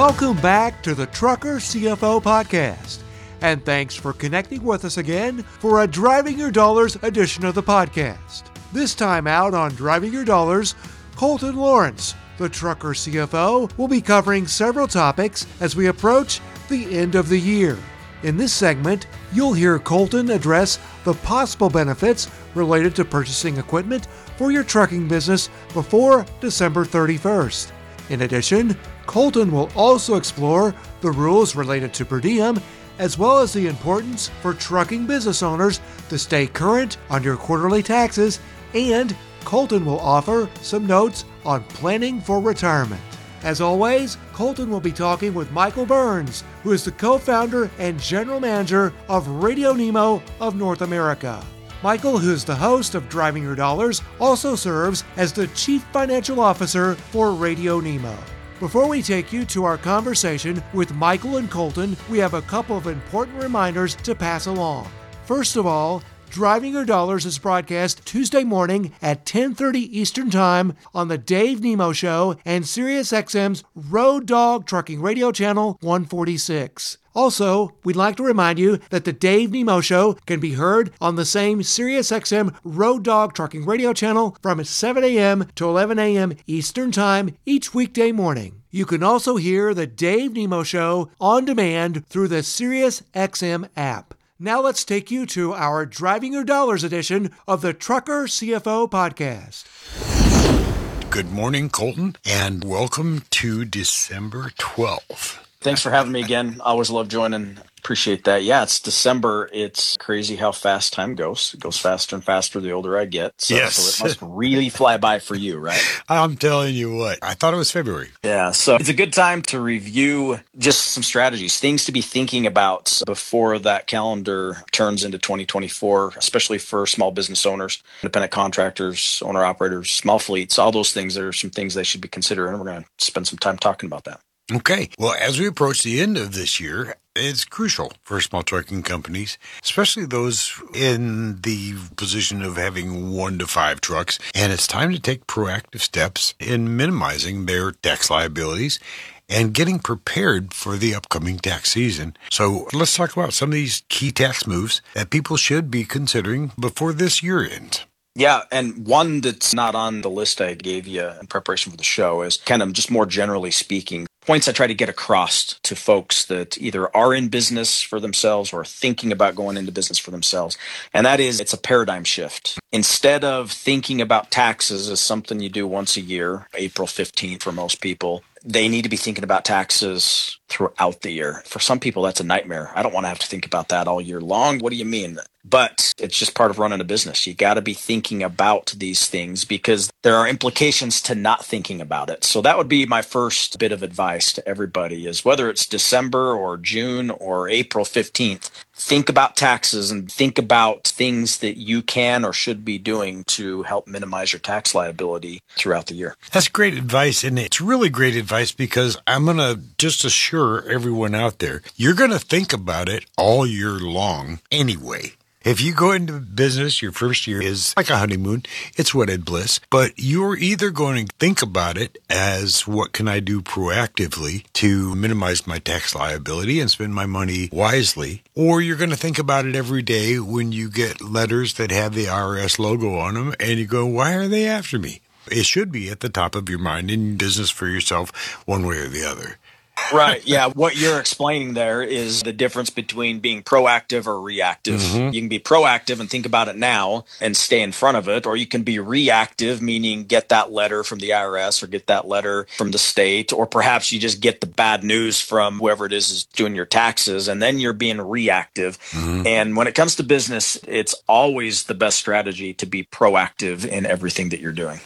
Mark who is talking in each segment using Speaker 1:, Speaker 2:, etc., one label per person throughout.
Speaker 1: Welcome back to the Trucker CFO Podcast. And thanks for connecting with us again for a Driving Your Dollars edition of the podcast. This time out on Driving Your Dollars, Colton Lawrence, the Trucker CFO, will be covering several topics as we approach the end of the year. In this segment, you'll hear Colton address the possible benefits related to purchasing equipment for your trucking business before December 31st. In addition, Colton will also explore the rules related to per diem as well as the importance for trucking business owners to stay current on your quarterly taxes, and Colton will offer some notes on planning for retirement. As always, Colton will be talking with Michael Burns, who is the co founder and general manager of Radio Nemo of North America. Michael, who is the host of Driving Your Dollars, also serves as the chief financial officer for Radio Nemo. Before we take you to our conversation with Michael and Colton, we have a couple of important reminders to pass along. First of all, Driving Your Dollars is broadcast Tuesday morning at 10:30 Eastern Time on the Dave Nemo Show and SiriusXM's Road Dog Trucking Radio Channel 146. Also, we'd like to remind you that the Dave Nemo Show can be heard on the same SiriusXM Road Dog Trucking Radio channel from 7 a.m. to 11 a.m. Eastern Time each weekday morning. You can also hear the Dave Nemo Show on demand through the SiriusXM app. Now let's take you to our Driving Your Dollars edition of the Trucker CFO podcast.
Speaker 2: Good morning, Colton, and welcome to December 12th.
Speaker 3: Thanks for having me again. I Always love joining. Appreciate that. Yeah, it's December. It's crazy how fast time goes. It goes faster and faster the older I get. So,
Speaker 2: yes.
Speaker 3: so it must really fly by for you, right?
Speaker 2: I'm telling you what, I thought it was February.
Speaker 3: Yeah. So it's a good time to review just some strategies, things to be thinking about before that calendar turns into 2024, especially for small business owners, independent contractors, owner operators, small fleets, all those things. There are some things they should be considering. We're going to spend some time talking about that.
Speaker 2: Okay. Well, as we approach the end of this year, it's crucial for small trucking companies, especially those in the position of having one to five trucks. And it's time to take proactive steps in minimizing their tax liabilities and getting prepared for the upcoming tax season. So let's talk about some of these key tax moves that people should be considering before this year ends.
Speaker 3: Yeah, and one that's not on the list I gave you in preparation for the show is kind of just more generally speaking, points I try to get across to folks that either are in business for themselves or thinking about going into business for themselves. And that is it's a paradigm shift. Instead of thinking about taxes as something you do once a year, April 15th for most people, they need to be thinking about taxes throughout the year. For some people, that's a nightmare. I don't want to have to think about that all year long. What do you mean? But it's just part of running a business. You got to be thinking about these things because there are implications to not thinking about it. So that would be my first bit of advice to everybody is whether it's December or June or April 15th, think about taxes and think about things that you can or should be doing to help minimize your tax liability throughout the year.
Speaker 2: That's great advice. And it's really great advice because I'm going to just assure everyone out there, you're going to think about it all year long anyway. If you go into business, your first year is like a honeymoon. It's wedded bliss, but you're either going to think about it as what can I do proactively to minimize my tax liability and spend my money wisely, or you're going to think about it every day when you get letters that have the IRS logo on them and you go, why are they after me? It should be at the top of your mind in business for yourself, one way or the other
Speaker 3: right. Yeah. What you're explaining there is the difference between being proactive or reactive. Mm-hmm. You can be proactive and think about it now and stay in front of it, or you can be reactive, meaning get that letter from the IRS or get that letter from the state, or perhaps you just get the bad news from whoever it is is doing your taxes, and then you're being reactive. Mm-hmm. And when it comes to business, it's always the best strategy to be proactive in everything that you're doing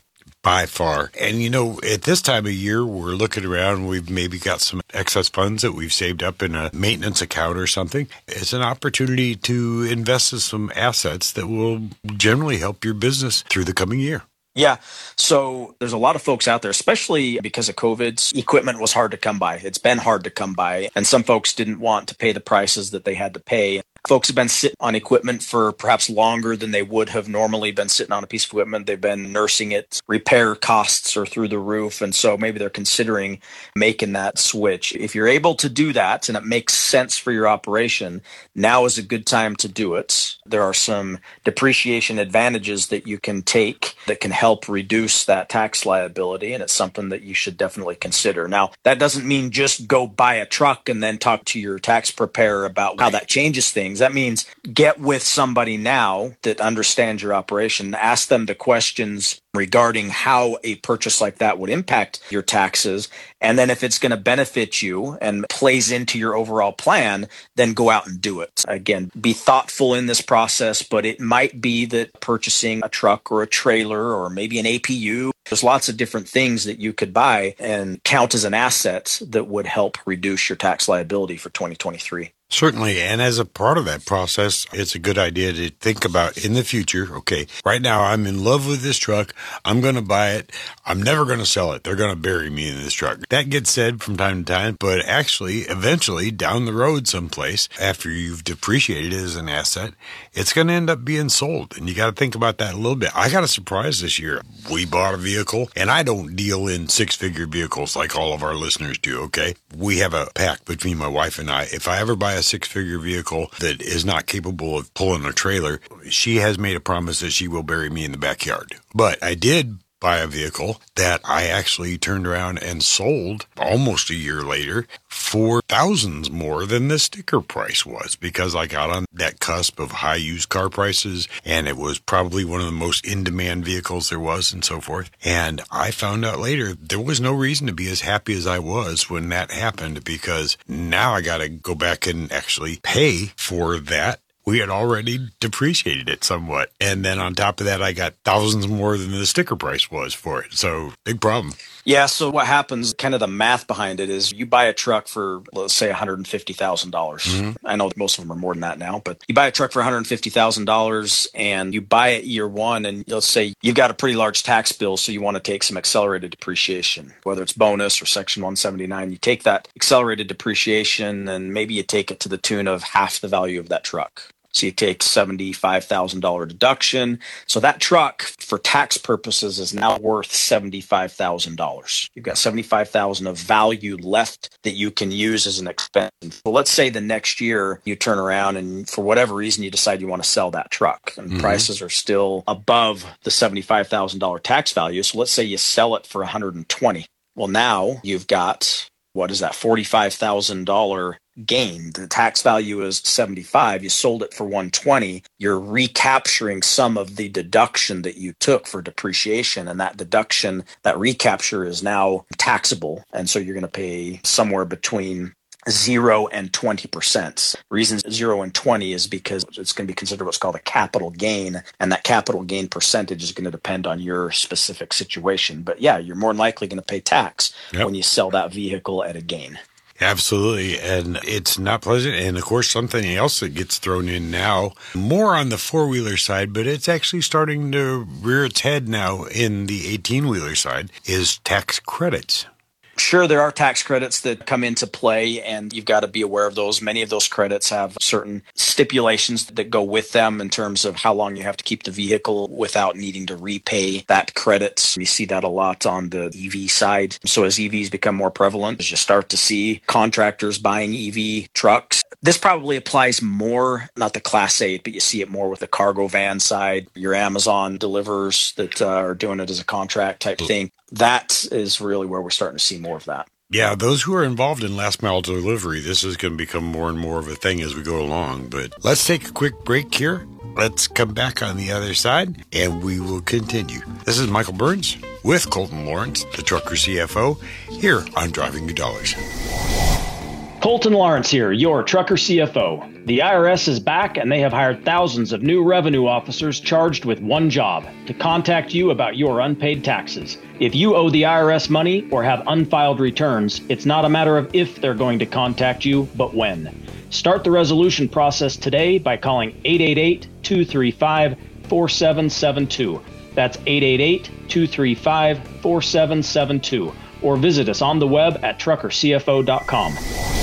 Speaker 2: by far. And you know, at this time of year, we're looking around, we've maybe got some excess funds that we've saved up in a maintenance account or something. It's an opportunity to invest in some assets that will generally help your business through the coming year.
Speaker 3: Yeah. So there's a lot of folks out there, especially because of COVID. Equipment was hard to come by. It's been hard to come by. And some folks didn't want to pay the prices that they had to pay. Folks have been sitting on equipment for perhaps longer than they would have normally been sitting on a piece of equipment. They've been nursing it. Repair costs are through the roof. And so maybe they're considering making that switch. If you're able to do that and it makes sense for your operation, now is a good time to do it. There are some depreciation advantages that you can take that can help reduce that tax liability. And it's something that you should definitely consider. Now, that doesn't mean just go buy a truck and then talk to your tax preparer about how that changes things. That means get with somebody now that understands your operation, ask them the questions regarding how a purchase like that would impact your taxes. And then if it's going to benefit you and plays into your overall plan, then go out and do it. Again, be thoughtful in this process, but it might be that purchasing a truck or a trailer or maybe an APU, there's lots of different things that you could buy and count as an asset that would help reduce your tax liability for 2023.
Speaker 2: Certainly. And as a part of that process, it's a good idea to think about in the future. Okay, right now I'm in love with this truck. I'm going to buy it. I'm never going to sell it. They're going to bury me in this truck. That gets said from time to time, but actually, eventually down the road someplace, after you've depreciated it as an asset, it's going to end up being sold. And you got to think about that a little bit. I got a surprise this year. We bought a vehicle and I don't deal in six figure vehicles like all of our listeners do. Okay. We have a pact between my wife and I. If I ever buy a six figure vehicle that is not capable of pulling a trailer, she has made a promise that she will bury me in the backyard. But I did buy a vehicle that I actually turned around and sold almost a year later for thousands more than the sticker price was because I got on that cusp of high used car prices and it was probably one of the most in demand vehicles there was and so forth. And I found out later there was no reason to be as happy as I was when that happened because now I got to go back and actually pay for that we had already depreciated it somewhat. And then on top of that, I got thousands more than the sticker price was for it. So big problem.
Speaker 3: Yeah. So what happens, kind of the math behind it is you buy a truck for, let's say, $150,000. mm hmm I know most of them are more than that now, but you buy a truck for $150,000 and you buy it year one. And let's say you've got a pretty large tax bill. So you want to take some accelerated depreciation, whether it's bonus or Section 179. You take that accelerated depreciation and maybe you take it to the tune of half the value of that truck. So you take $75,000 deduction. So that truck for tax purposes is now worth $75,000. You've got 75,000 of value left that you can use as an expense. Well, let's say the next year you turn around and for whatever reason you decide you want to sell that truck and mm-hmm. prices are still above the $75,000 tax value. So let's say you sell it for 120. Well, now you've got what is that $45,000 gain. The tax value is 75. You sold it for 120. You're recapturing some of the deduction that you took for depreciation. And that deduction, that recapture is now taxable. And so you're going to pay somewhere between zero and 20%. Reason zero and 20 is because it's going to be considered what's called a capital gain. And that capital gain percentage is going to depend on your specific situation. But yeah, you're more likely going to pay tax yep. when you sell that vehicle at a gain.
Speaker 2: Absolutely. And it's not pleasant. And of course, something else that gets thrown in now, more on the four wheeler side, but it's actually starting to rear its head now in the 18 wheeler side, is tax credits.
Speaker 3: Sure, there are tax credits that come into play, and you've got to be aware of those. Many of those credits have certain stipulations that go with them in terms of how long you have to keep the vehicle without needing to repay that credit. We see that a lot on the EV side. So, as EVs become more prevalent, as you start to see contractors buying EV trucks, this probably applies more, not the Class 8, but you see it more with the cargo van side, your Amazon delivers that uh, are doing it as a contract type thing that is really where we're starting to see more of that.
Speaker 2: Yeah, those who are involved in last mile delivery, this is going to become more and more of a thing as we go along. But let's take a quick break here. Let's come back on the other side and we will continue. This is Michael Burns with Colton Lawrence, the trucker CFO, here on Driving Your Dollars.
Speaker 4: Colton Lawrence here, your trucker CFO. The IRS is back and they have hired thousands of new revenue officers charged with one job to contact you about your unpaid taxes. If you owe the IRS money or have unfiled returns, it's not a matter of if they're going to contact you, but when. Start the resolution process today by calling 888 235 4772. That's 888 235 4772. Or visit us on the web at truckercfo.com.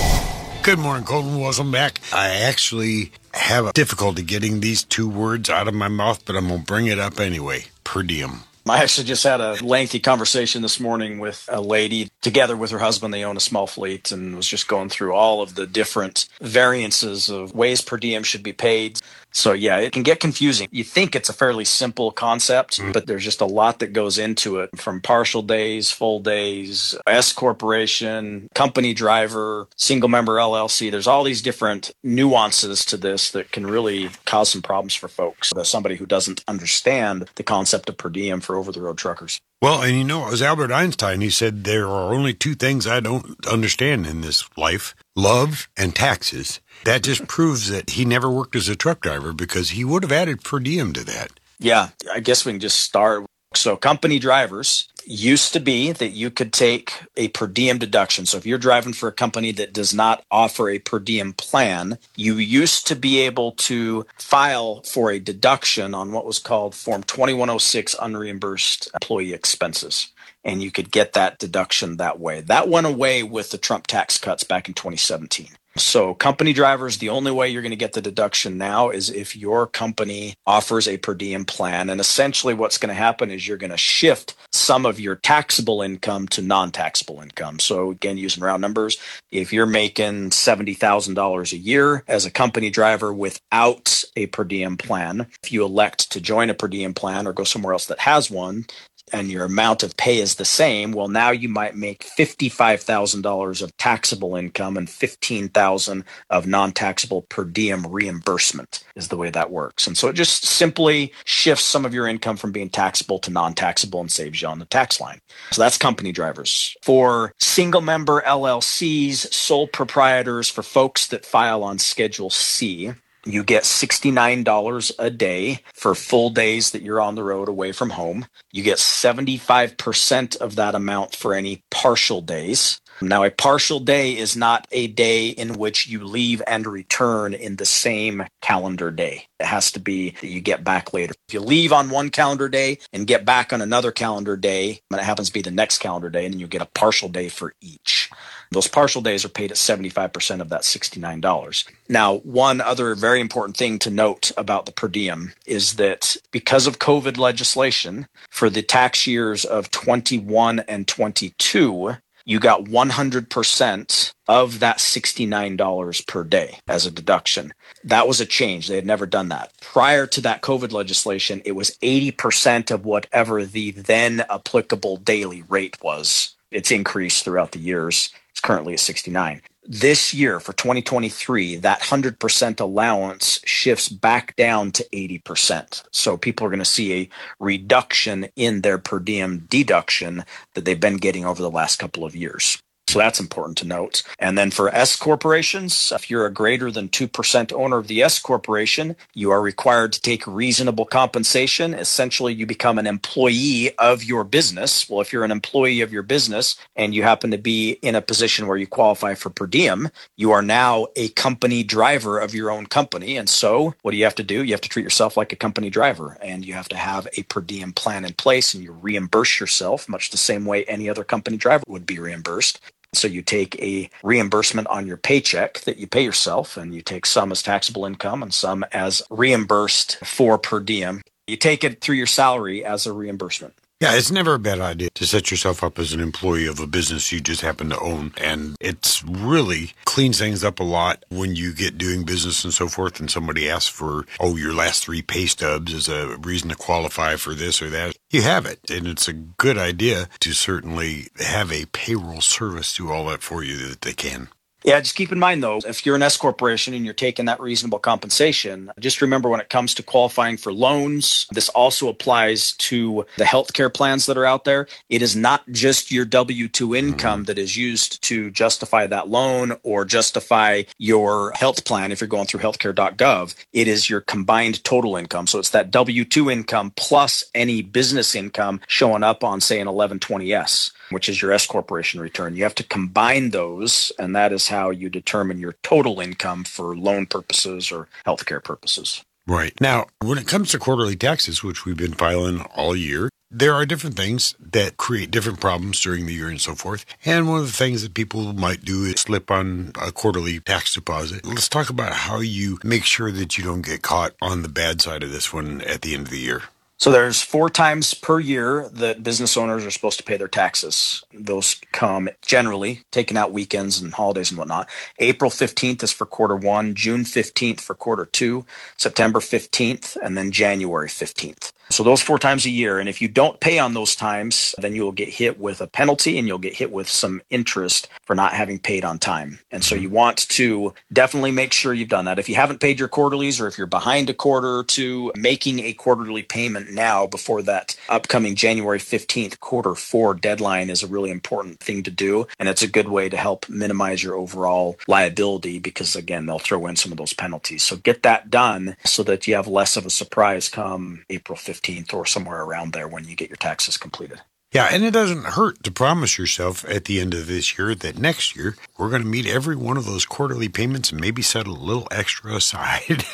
Speaker 2: Good morning, Colton. Welcome back. I actually have a difficulty getting these two words out of my mouth, but I'm going to bring it up anyway. Per diem.
Speaker 3: I actually just had a lengthy conversation this morning with a lady together with her husband. They own a small fleet and was just going through all of the different variances of ways per diem should be paid. So yeah, it can get confusing. You think it's a fairly simple concept, mm. but there's just a lot that goes into it from partial days, full days, S corporation, company driver, single member LLC. There's all these different nuances to this that can really cause some problems for folks. As somebody who doesn't understand the concept of per diem for over the road truckers.
Speaker 2: Well, and you know, it was Albert Einstein. He said there are only two things I don't understand in this life love and taxes. That just proves that he never worked as a truck driver because he would have added per diem to that.
Speaker 3: Yeah, I guess we can just start. So, company drivers used to be that you could take a per diem deduction. So, if you're driving for a company that does not offer a per diem plan, you used to be able to file for a deduction on what was called Form 2106 unreimbursed employee expenses and you could get that deduction that way. That went away with the Trump tax cuts back in 2017. So, company drivers, the only way you're going to get the deduction now is if your company offers a per diem plan. And essentially, what's going to happen is you're going to shift some of your taxable income to non taxable income. So, again, using round numbers, if you're making $70,000 a year as a company driver without a per diem plan, if you elect to join a per diem plan or go somewhere else that has one, and your amount of pay is the same, well, now you might make $55,000 of taxable income and 15,000 of non-taxable per diem reimbursement is the way that works. And so it just simply shifts some of your income from being taxable to non-taxable and saves you on the tax line. So that's company drivers. For single member LLCs, sole proprietors, for folks that file on Schedule C, you get $69 a day for full days that you're on the road away from home. You get 75% of that amount for any partial days. Now, a partial day is not a day in which you leave and return in the same calendar day. It has to be that you get back later. If you leave on one calendar day and get back on another calendar day, and it happens to be the next calendar day, and then you get a partial day for each. Those partial days are paid at 75% of that $69. Now, one other very important thing to note about the per diem is that because of COVID legislation for the tax years of 21 and 22, you got 100% of that $69 per day as a deduction. That was a change. They had never done that. Prior to that COVID legislation, it was 80% of whatever the then applicable daily rate was. It's increased throughout the years currently at 69. This year for 2023, that 100% allowance shifts back down to 80%. So people are going to see a reduction in their per diem deduction that they've been getting over the last couple of years. So that's important to note. And then for S corporations, if you're a greater than 2% owner of the S corporation, you are required to take reasonable compensation. Essentially, you become an employee of your business. Well, if you're an employee of your business and you happen to be in a position where you qualify for per diem, you are now a company driver of your own company. And so what do you have to do? You have to treat yourself like a company driver and you have to have a per diem plan in place and you reimburse yourself much the same way any other company driver would be reimbursed. So you take a reimbursement on your paycheck that you pay yourself, and you take some as taxable income and some as reimbursed for per diem. You take it through your salary as a reimbursement.
Speaker 2: Yeah, it's never a bad idea to set yourself up as an employee of a business you just happen to own. And it's really cleans things up a lot when you get doing business and so forth and somebody asks for, oh, your last three pay stubs as a reason to qualify for this or that. You have it. And it's a good idea to certainly have a payroll service do all that for you that they can.
Speaker 3: Yeah, just keep in mind though, if you're an S corporation and you're taking that reasonable compensation, just remember when it comes to qualifying for loans, this also applies to the healthcare plans that are out there. It is not just your W 2 income mm-hmm. that is used to justify that loan or justify your health plan if you're going through healthcare.gov. It is your combined total income. So it's that W 2 income plus any business income showing up on, say, an 1120S which is your S corporation return. You have to combine those, and that is how you determine your total income for loan purposes or healthcare purposes.
Speaker 2: Right. Now, when it comes to quarterly taxes, which we've been filing all year, there are different things that create different problems during the year and so forth. And one of the things that people might do is slip on a quarterly tax deposit. Let's talk about how you make sure that you don't get caught on the bad side of this one at the end of the year.
Speaker 3: So there's four times per year that business owners are supposed to pay their taxes. Those come generally taking out weekends and holidays and whatnot. April 15th is for quarter one, June 15th for quarter two, September 15th, and then January 15th. So those four times a year. And if you don't pay on those times, then you will get hit with a penalty and you'll get hit with some interest for not having paid on time. And so you mm-hmm. want to definitely make sure you've done that. If you haven't paid your quarterlies or if you're behind a quarter or two, making a quarterly payment now before that upcoming January 15th quarter four deadline is a really important thing to do. And it's a good way to help minimize your overall liability because, again, they'll throw in some of those penalties. So get that done so that you have less of a surprise come April 15th or somewhere around there when you get your taxes completed.
Speaker 2: Yeah, and it doesn't hurt to promise yourself at the end of this year that next year we're going to meet every one of those quarterly payments and maybe set a little extra aside.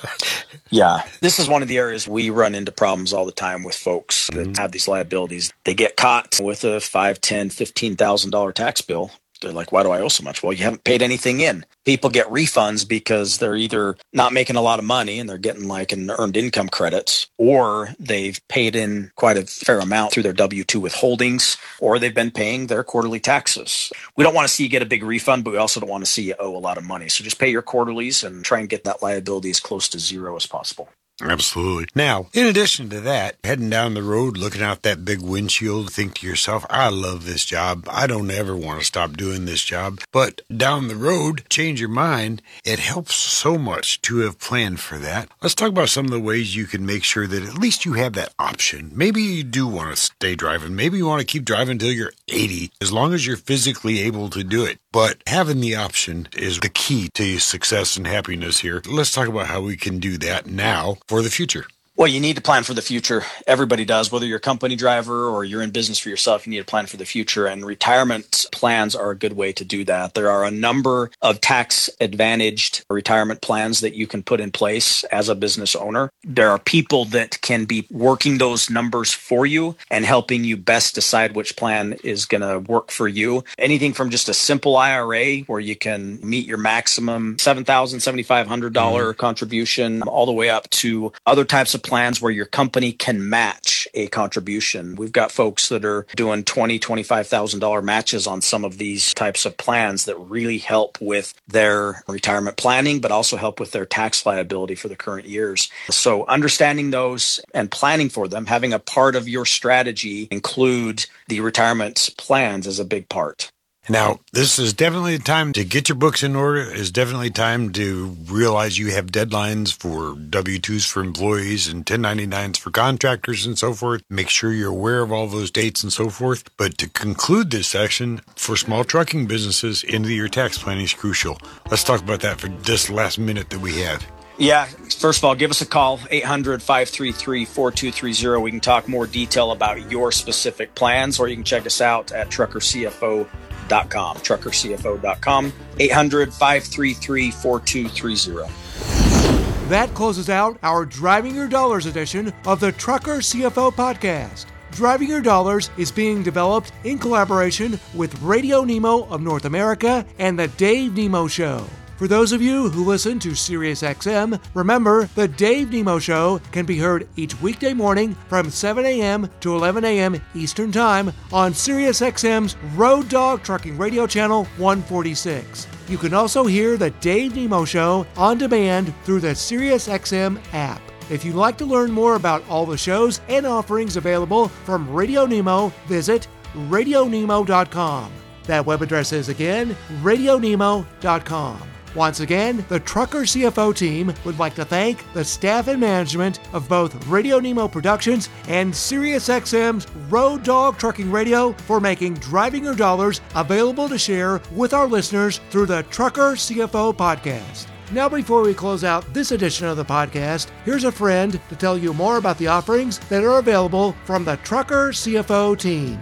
Speaker 3: yeah, this is one of the areas we run into problems all the time with folks that mm-hmm. have these liabilities. They get caught with a five, ten, fifteen thousand dollar tax bill they're like, why do I owe so much? Well, you haven't paid anything in. People get refunds because they're either not making a lot of money and they're getting like an earned income credits, or they've paid in quite a fair amount through their W 2 withholdings, or they've been paying their quarterly taxes. We don't want to see you get a big refund, but we also don't want to see you owe a lot of money. So just pay your quarterlies and try and get that liability as close to zero as possible.
Speaker 2: Absolutely. Now, in addition to that, heading down the road, looking out that big windshield, think to yourself, I love this job. I don't ever want to stop doing this job. But down the road, change your mind. It helps so much to have planned for that. Let's talk about some of the ways you can make sure that at least you have that option. Maybe you do want to stay driving. Maybe you want to keep driving until you're 80, as long as you're physically able to do it. But having the option is the key to success and happiness here. Let's talk about how we can do that now for the future.
Speaker 3: Well, you need to plan for the future. Everybody does, whether you're a company driver or you're in business for yourself, you need to plan for the future. And retirement plans are a good way to do that. There are a number of tax advantaged retirement plans that you can put in place as a business owner. There are people that can be working those numbers for you and helping you best decide which plan is going to work for you. Anything from just a simple IRA where you can meet your maximum $7,000, $7,500 mm-hmm. contribution all the way up to other types of plans where your company can match a contribution. We've got folks that are doing twenty, twenty-five thousand dollar matches on some of these types of plans that really help with their retirement planning, but also help with their tax liability for the current years. So understanding those and planning for them, having a part of your strategy include the retirement plans is a big part.
Speaker 2: Now, this is definitely the time to get your books in order. It's definitely time to realize you have deadlines for W 2s for employees and 1099s for contractors and so forth. Make sure you're aware of all those dates and so forth. But to conclude this section, for small trucking businesses, end of the year tax planning is crucial. Let's talk about that for this last minute that we have.
Speaker 3: Yeah, first of all, give us a call, 800 533 4230. We can talk more detail about your specific plans, or you can check us out at truckercfo.com truckercfo.com, truckercfo.com, 800 533 4230.
Speaker 1: That closes out our Driving Your Dollars edition of the Trucker CFO podcast. Driving Your Dollars is being developed in collaboration with Radio Nemo of North America and The Dave Nemo Show. For those of you who listen to SiriusXM, remember the Dave Nemo Show can be heard each weekday morning from 7 a.m. to 11 a.m. Eastern Time on SiriusXM's Road Dog Trucking Radio Channel 146. You can also hear the Dave Nemo Show on demand through the SiriusXM app. If you'd like to learn more about all the shows and offerings available from Radio Nemo, visit radionemo.com. That web address is again radionemo.com. Once again, the Trucker CFO team would like to thank the staff and management of both Radio Nemo Productions and SiriusXM's Road Dog Trucking Radio for making Driving Your Dollars available to share with our listeners through the Trucker CFO podcast. Now, before we close out this edition of the podcast, here's a friend to tell you more about the offerings that are available from the Trucker CFO team.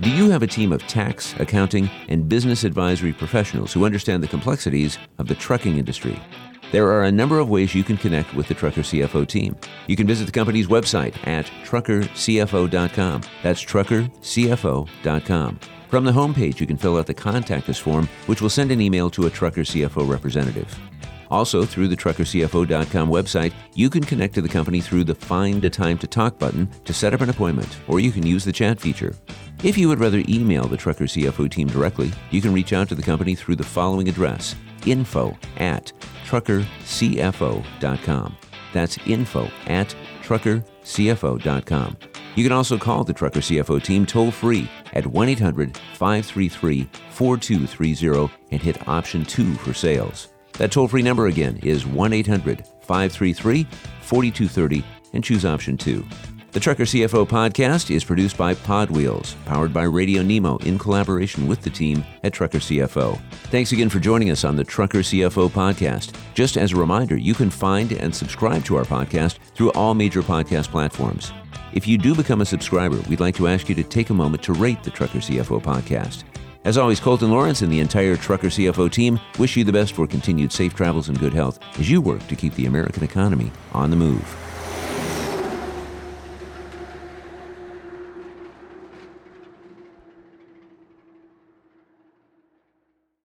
Speaker 5: Do you have a team of tax, accounting, and business advisory professionals who understand the complexities of the trucking industry? There are a number of ways you can connect with the Trucker CFO team. You can visit the company's website at truckercfo.com. That's truckercfo.com. From the homepage, you can fill out the Contact Us form, which will send an email to a Trucker CFO representative. Also, through the truckercfo.com website, you can connect to the company through the Find a Time to Talk button to set up an appointment, or you can use the chat feature. If you would rather email the Trucker CFO team directly, you can reach out to the company through the following address info at truckercfo.com. That's info at truckercfo.com. You can also call the Trucker CFO team toll free at 1 800 533 4230 and hit option 2 for sales. That toll free number again is 1 800 533 4230 and choose option 2. The Trucker CFO podcast is produced by Pod Wheels, powered by Radio Nemo in collaboration with the team at Trucker CFO. Thanks again for joining us on the Trucker CFO podcast. Just as a reminder, you can find and subscribe to our podcast through all major podcast platforms. If you do become a subscriber, we'd like to ask you to take a moment to rate the Trucker CFO podcast. As always, Colton Lawrence and the entire Trucker CFO team wish you the best for continued safe travels and good health as you work to keep the American economy on the move.